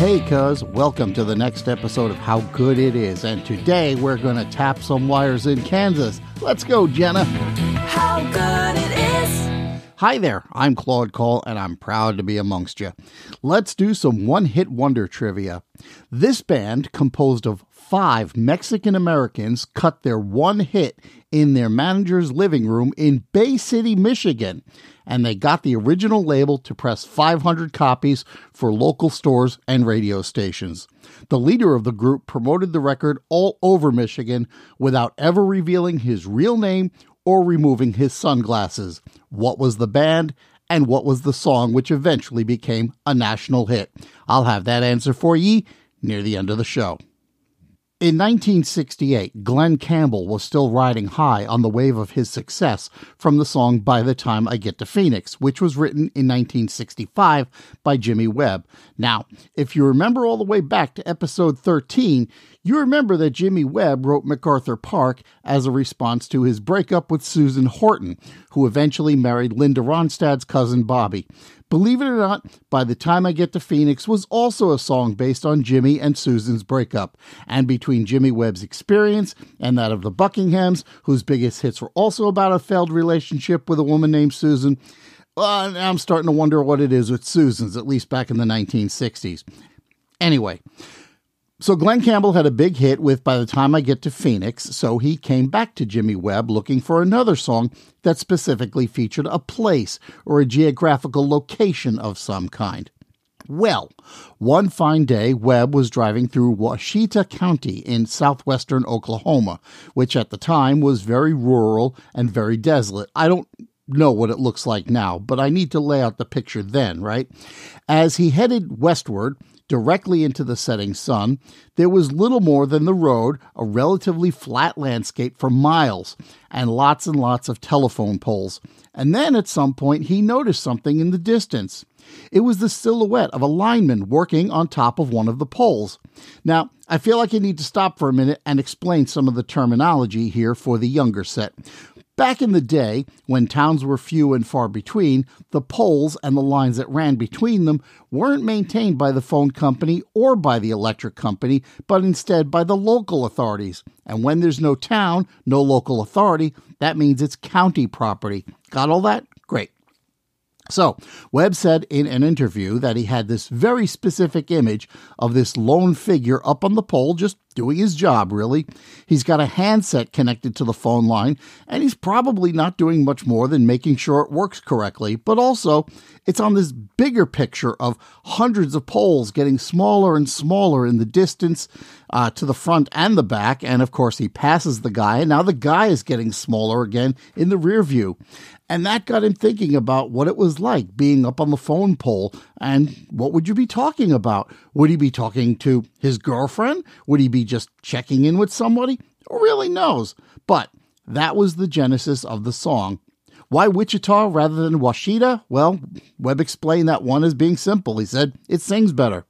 Hey, cuz, welcome to the next episode of How Good It Is. And today we're going to tap some wires in Kansas. Let's go, Jenna. How good it is. Hi there, I'm Claude Cole, and I'm proud to be amongst you. Let's do some one hit wonder trivia. This band, composed of five Mexican Americans, cut their one hit in their manager's living room in Bay City, Michigan, and they got the original label to press 500 copies for local stores and radio stations. The leader of the group promoted the record all over Michigan without ever revealing his real name or removing his sunglasses. What was the band? And what was the song which eventually became a national hit? I'll have that answer for ye near the end of the show. In 1968, Glen Campbell was still riding high on the wave of his success from the song By the Time I Get to Phoenix, which was written in 1965 by Jimmy Webb. Now, if you remember all the way back to episode 13, you remember that Jimmy Webb wrote MacArthur Park as a response to his breakup with Susan Horton, who eventually married Linda Ronstadt's cousin Bobby. Believe it or not, By the Time I Get to Phoenix was also a song based on Jimmy and Susan's breakup. And between Jimmy Webb's experience and that of the Buckinghams, whose biggest hits were also about a failed relationship with a woman named Susan, uh, well, I'm starting to wonder what it is with Susan's, at least back in the 1960s. Anyway, so Glen Campbell had a big hit with By the Time I Get to Phoenix, so he came back to Jimmy Webb looking for another song that specifically featured a place or a geographical location of some kind. Well, one fine day, Webb was driving through Washita County in southwestern Oklahoma, which at the time was very rural and very desolate. I don't know what it looks like now, but I need to lay out the picture then, right? As he headed westward, directly into the setting sun, there was little more than the road, a relatively flat landscape for miles, and lots and lots of telephone poles. And then at some point, he noticed something in the distance. It was the silhouette of a lineman working on top of one of the poles. Now, I feel like I need to stop for a minute and explain some of the terminology here for the younger set. Back in the day, when towns were few and far between, the poles and the lines that ran between them weren't maintained by the phone company or by the electric company, but instead by the local authorities. And when there's no town, no local authority, that means it's county property. Got all that? Great. So, Webb said in an interview that he had this very specific image of this lone figure up on the pole just doing his job, really. He's got a handset connected to the phone line, and he's probably not doing much more than making sure it works correctly. But also, it's on this bigger picture of hundreds of poles getting smaller and smaller in the distance uh, to the front and the back. And of course, he passes the guy, and now the guy is getting smaller again in the rear view. And that got him thinking about what it was like being up on the phone pole and what would you be talking about? Would he be talking to his girlfriend? Would he be just checking in with somebody? Who really knows? But that was the genesis of the song. Why Wichita rather than Washita? Well, Webb explained that one as being simple. He said, it sings better.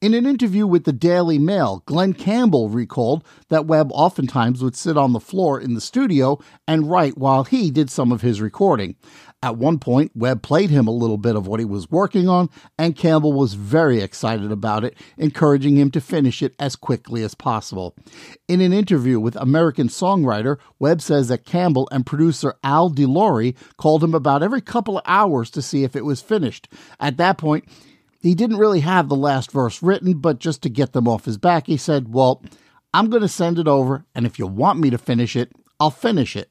In an interview with the Daily Mail, Glenn Campbell recalled that Webb oftentimes would sit on the floor in the studio and write while he did some of his recording. At one point, Webb played him a little bit of what he was working on, and Campbell was very excited about it, encouraging him to finish it as quickly as possible. In an interview with American Songwriter, Webb says that Campbell and producer Al DeLore called him about every couple of hours to see if it was finished. At that point, he didn't really have the last verse written, but just to get them off his back, he said, Well, I'm going to send it over, and if you want me to finish it, I'll finish it.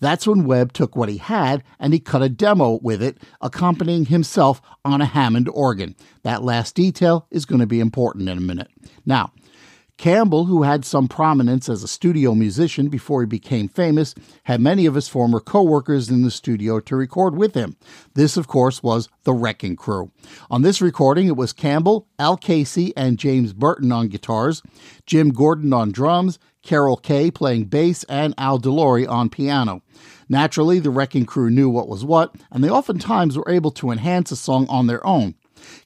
That's when Webb took what he had and he cut a demo with it, accompanying himself on a Hammond organ. That last detail is going to be important in a minute. Now, Campbell, who had some prominence as a studio musician before he became famous, had many of his former co workers in the studio to record with him. This, of course, was the Wrecking Crew. On this recording, it was Campbell, Al Casey, and James Burton on guitars, Jim Gordon on drums, Carol Kaye playing bass, and Al DeLory on piano. Naturally, the Wrecking Crew knew what was what, and they oftentimes were able to enhance a song on their own.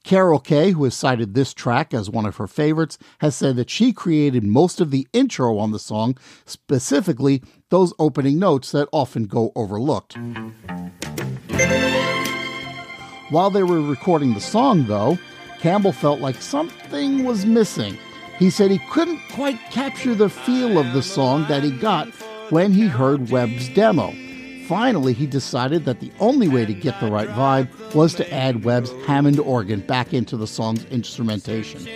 Carol Kaye, who has cited this track as one of her favorites, has said that she created most of the intro on the song, specifically those opening notes that often go overlooked. While they were recording the song, though, Campbell felt like something was missing. He said he couldn't quite capture the feel of the song that he got when he heard Webb's demo. Finally, he decided that the only way to get the right vibe was to add Webb's Hammond organ back into the song's instrumentation.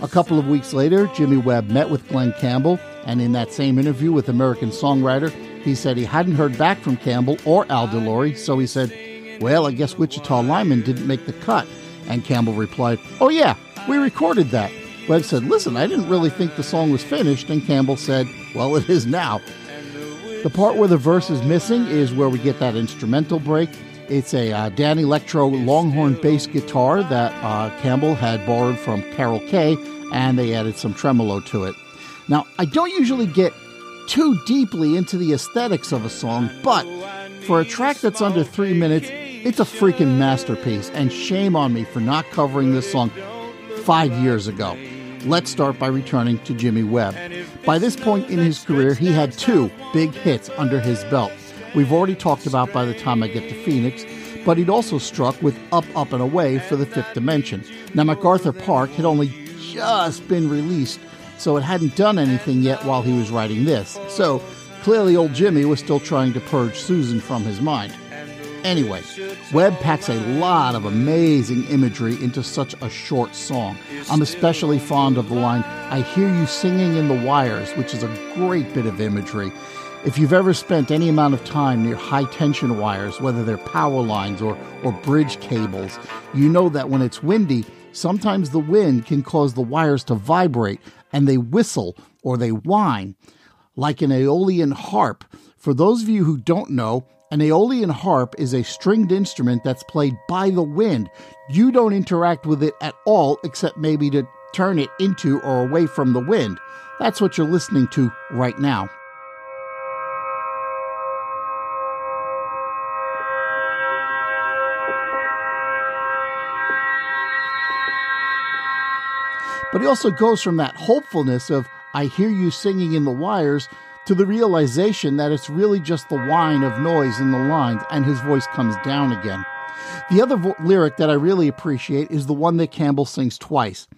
A couple of weeks later, Jimmy Webb met with Glen Campbell, and in that same interview with American Songwriter, he said he hadn't heard back from Campbell or Al DeLory, so he said, Well, I guess Wichita Lineman didn't make the cut. And Campbell replied, Oh, yeah, we recorded that. Webb said, Listen, I didn't really think the song was finished, and Campbell said, Well, it is now. The part where the verse is missing is where we get that instrumental break. It's a uh, Danelectro Longhorn bass guitar that uh, Campbell had borrowed from Carol Kaye, and they added some tremolo to it. Now, I don't usually get too deeply into the aesthetics of a song, but for a track that's under three minutes, it's a freaking masterpiece, and shame on me for not covering this song five years ago. Let's start by returning to Jimmy Webb. By this point in his career, he had two big hits under his belt. We've already talked about by the time I get to Phoenix, but he'd also struck with Up, Up, and Away for the fifth dimension. Now, MacArthur Park had only just been released, so it hadn't done anything yet while he was writing this. So, clearly, old Jimmy was still trying to purge Susan from his mind. Anyway, Webb packs a lot of amazing imagery into such a short song. I'm especially fond of the line, I hear you singing in the wires, which is a great bit of imagery. If you've ever spent any amount of time near high tension wires, whether they're power lines or, or bridge cables, you know that when it's windy, sometimes the wind can cause the wires to vibrate and they whistle or they whine like an aeolian harp. For those of you who don't know, an aeolian harp is a stringed instrument that's played by the wind. You don't interact with it at all except maybe to turn it into or away from the wind. That's what you're listening to right now. But he also goes from that hopefulness of, I hear you singing in the wires, to the realization that it's really just the whine of noise in the lines, and his voice comes down again. The other vo- lyric that I really appreciate is the one that Campbell sings twice.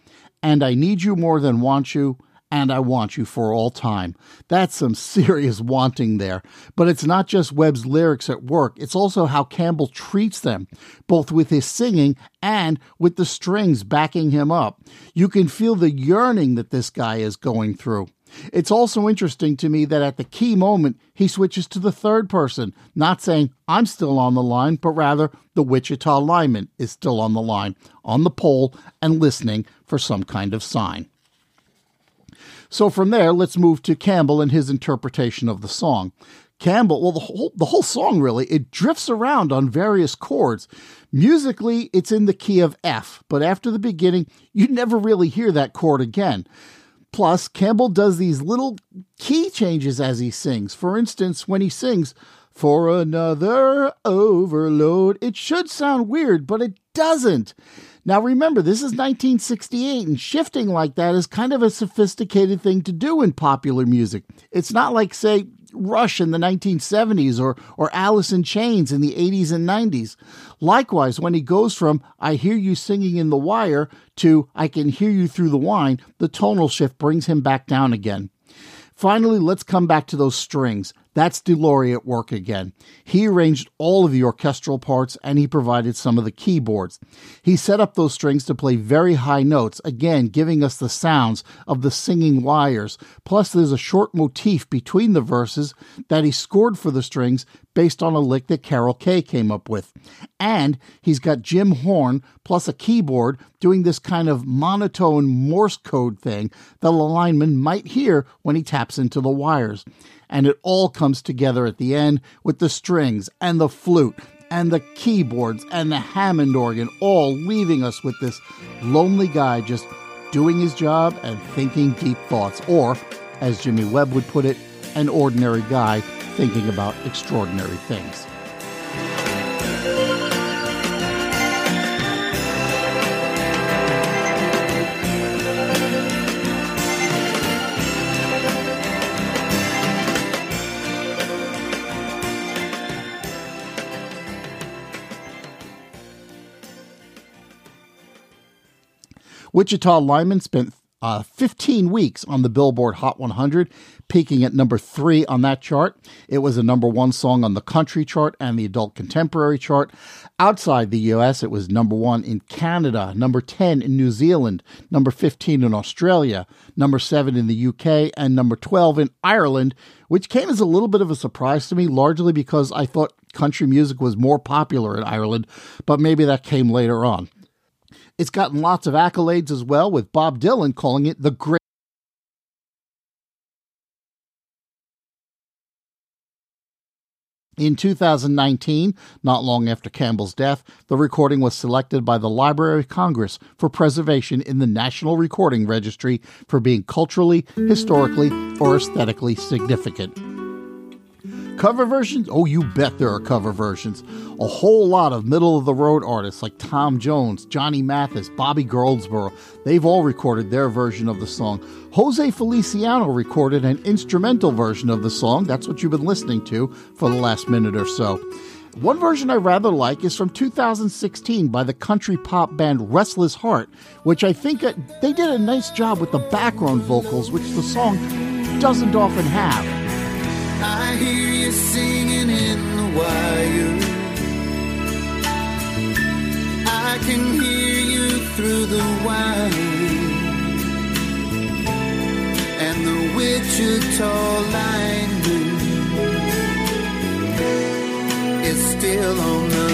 And I need you more than want you, and I want you for all time. That's some serious wanting there. But it's not just Webb's lyrics at work, it's also how Campbell treats them, both with his singing and with the strings backing him up. You can feel the yearning that this guy is going through. It's also interesting to me that at the key moment, he switches to the third person, not saying, I'm still on the line, but rather, the Wichita lineman is still on the line, on the pole, and listening for some kind of sign. So from there, let's move to Campbell and his interpretation of the song. Campbell, well, the whole, the whole song really, it drifts around on various chords. Musically, it's in the key of F, but after the beginning, you never really hear that chord again. Plus, Campbell does these little key changes as he sings. For instance, when he sings, For another overload, it should sound weird, but it doesn't. Now, remember, this is 1968, and shifting like that is kind of a sophisticated thing to do in popular music. It's not like, say, Rush in the 1970s or, or Alice in Chains in the 80s and 90s. Likewise, when he goes from I hear you singing in the wire to I can hear you through the wine, the tonal shift brings him back down again. Finally, let's come back to those strings. That's DesLauriers at work again. He arranged all of the orchestral parts and he provided some of the keyboards. He set up those strings to play very high notes, again giving us the sounds of the singing wires. Plus, there's a short motif between the verses that he scored for the strings based on a lick that Carol Kaye came up with. And he's got Jim Horn plus a keyboard doing this kind of monotone Morse code thing that a lineman might hear when he taps into the wires and it all comes together at the end with the strings and the flute and the keyboards and the Hammond organ all leaving us with this lonely guy just doing his job and thinking deep thoughts, or, as Jimmy Webb would put it, an ordinary guy thinking about extraordinary things. Wichita Lineman spent uh, 15 weeks on the Billboard Hot 100, peaking at number three on that chart. It was a number one song on the country chart and the adult contemporary chart. Outside the US, it was number one in Canada, number 10 in New Zealand, number 15 in Australia, number seven in the UK, and number 12 in Ireland, which came as a little bit of a surprise to me, largely because I thought country music was more popular in Ireland, but maybe that came later on. It's gotten lots of accolades as well, with Bob Dylan calling it the great. In 2019, not long after Campbell's death, the recording was selected by the Library of Congress for preservation in the National Recording Registry for being culturally, historically, or aesthetically significant. Cover versions? Oh, you bet there are cover versions. A whole lot of middle of the road artists like Tom Jones, Johnny Mathis, Bobby Goldsboro, they've all recorded their version of the song. Jose Feliciano recorded an instrumental version of the song. That's what you've been listening to for the last minute or so. One version I rather like is from 2016 by the country pop band Restless Heart, which I think uh, they did a nice job with the background vocals, which the song doesn't often have. I hear you singing in the wire. I can hear you through the wire. And the Wichita lineman is still on the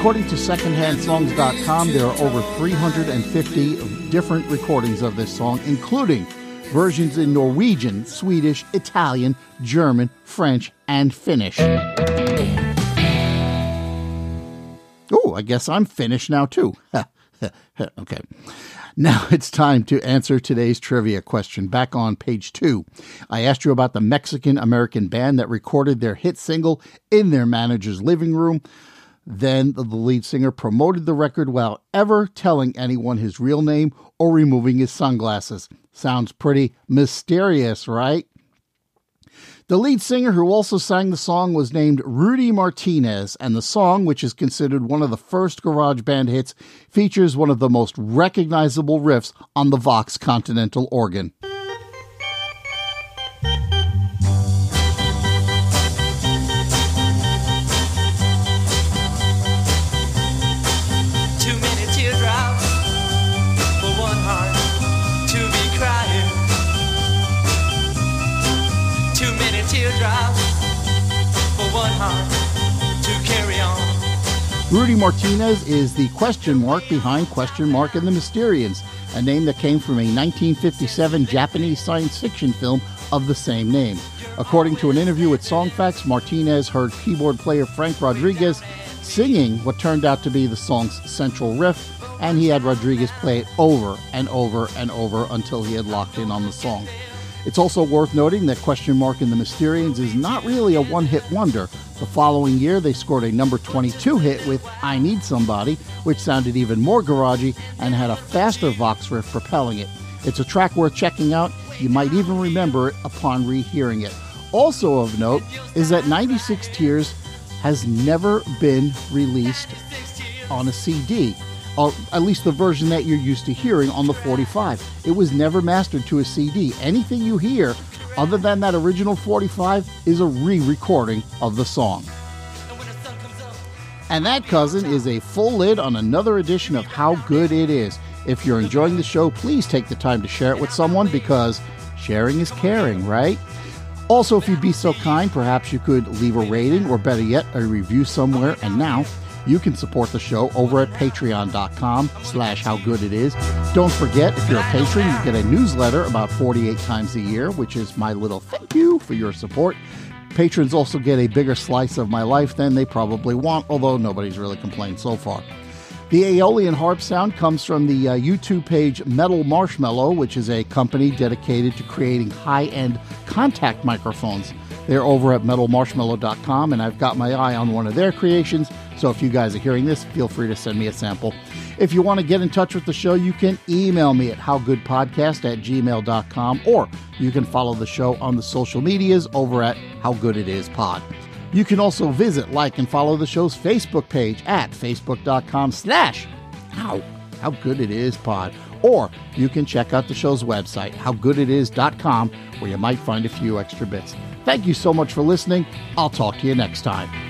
According to secondhandsongs.com, there are over 350 different recordings of this song, including versions in Norwegian, Swedish, Italian, German, French, and Finnish. Oh, I guess I'm Finnish now too. okay. Now it's time to answer today's trivia question. Back on page two, I asked you about the Mexican American band that recorded their hit single in their manager's living room. Then the lead singer promoted the record without ever telling anyone his real name or removing his sunglasses. Sounds pretty mysterious, right? The lead singer who also sang the song was named Rudy Martinez, and the song, which is considered one of the first garage band hits, features one of the most recognizable riffs on the Vox Continental organ. Martinez is the question mark behind Question Mark and the Mysterians, a name that came from a 1957 Japanese science fiction film of the same name. According to an interview with Songfacts, Martinez heard keyboard player Frank Rodriguez singing what turned out to be the song's central riff, and he had Rodriguez play it over and over and over until he had locked in on the song. It's also worth noting that Question Mark and the Mysterians is not really a one hit wonder. The following year, they scored a number 22 hit with I Need Somebody, which sounded even more garagey and had a faster Vox riff propelling it. It's a track worth checking out. You might even remember it upon rehearing it. Also of note is that 96 Tears has never been released on a CD, or at least the version that you're used to hearing on the 45. It was never mastered to a CD. Anything you hear other than that original 45 is a re recording of the song. And that, cousin, is a full lid on another edition of How Good It Is. If you're enjoying the show, please take the time to share it with someone because sharing is caring, right? Also, if you'd be so kind, perhaps you could leave a rating or better yet, a review somewhere. And now you can support the show over at patreon.com slash how good it is. Don't forget, if you're a patron, you get a newsletter about 48 times a year, which is my little thank you for your support. Patrons also get a bigger slice of my life than they probably want, although nobody's really complained so far. The Aeolian harp sound comes from the uh, YouTube page Metal Marshmallow, which is a company dedicated to creating high end contact microphones. They're over at metalmarshmallow.com, and I've got my eye on one of their creations. So if you guys are hearing this, feel free to send me a sample. If you want to get in touch with the show, you can email me at howgoodpodcast at gmail.com, or you can follow the show on the social medias over at How Good It Is Pod. You can also visit, like, and follow the show's Facebook page at facebook.com slash how, how good it is pod. Or you can check out the show's website, howgooditis.com, where you might find a few extra bits. Thank you so much for listening. I'll talk to you next time.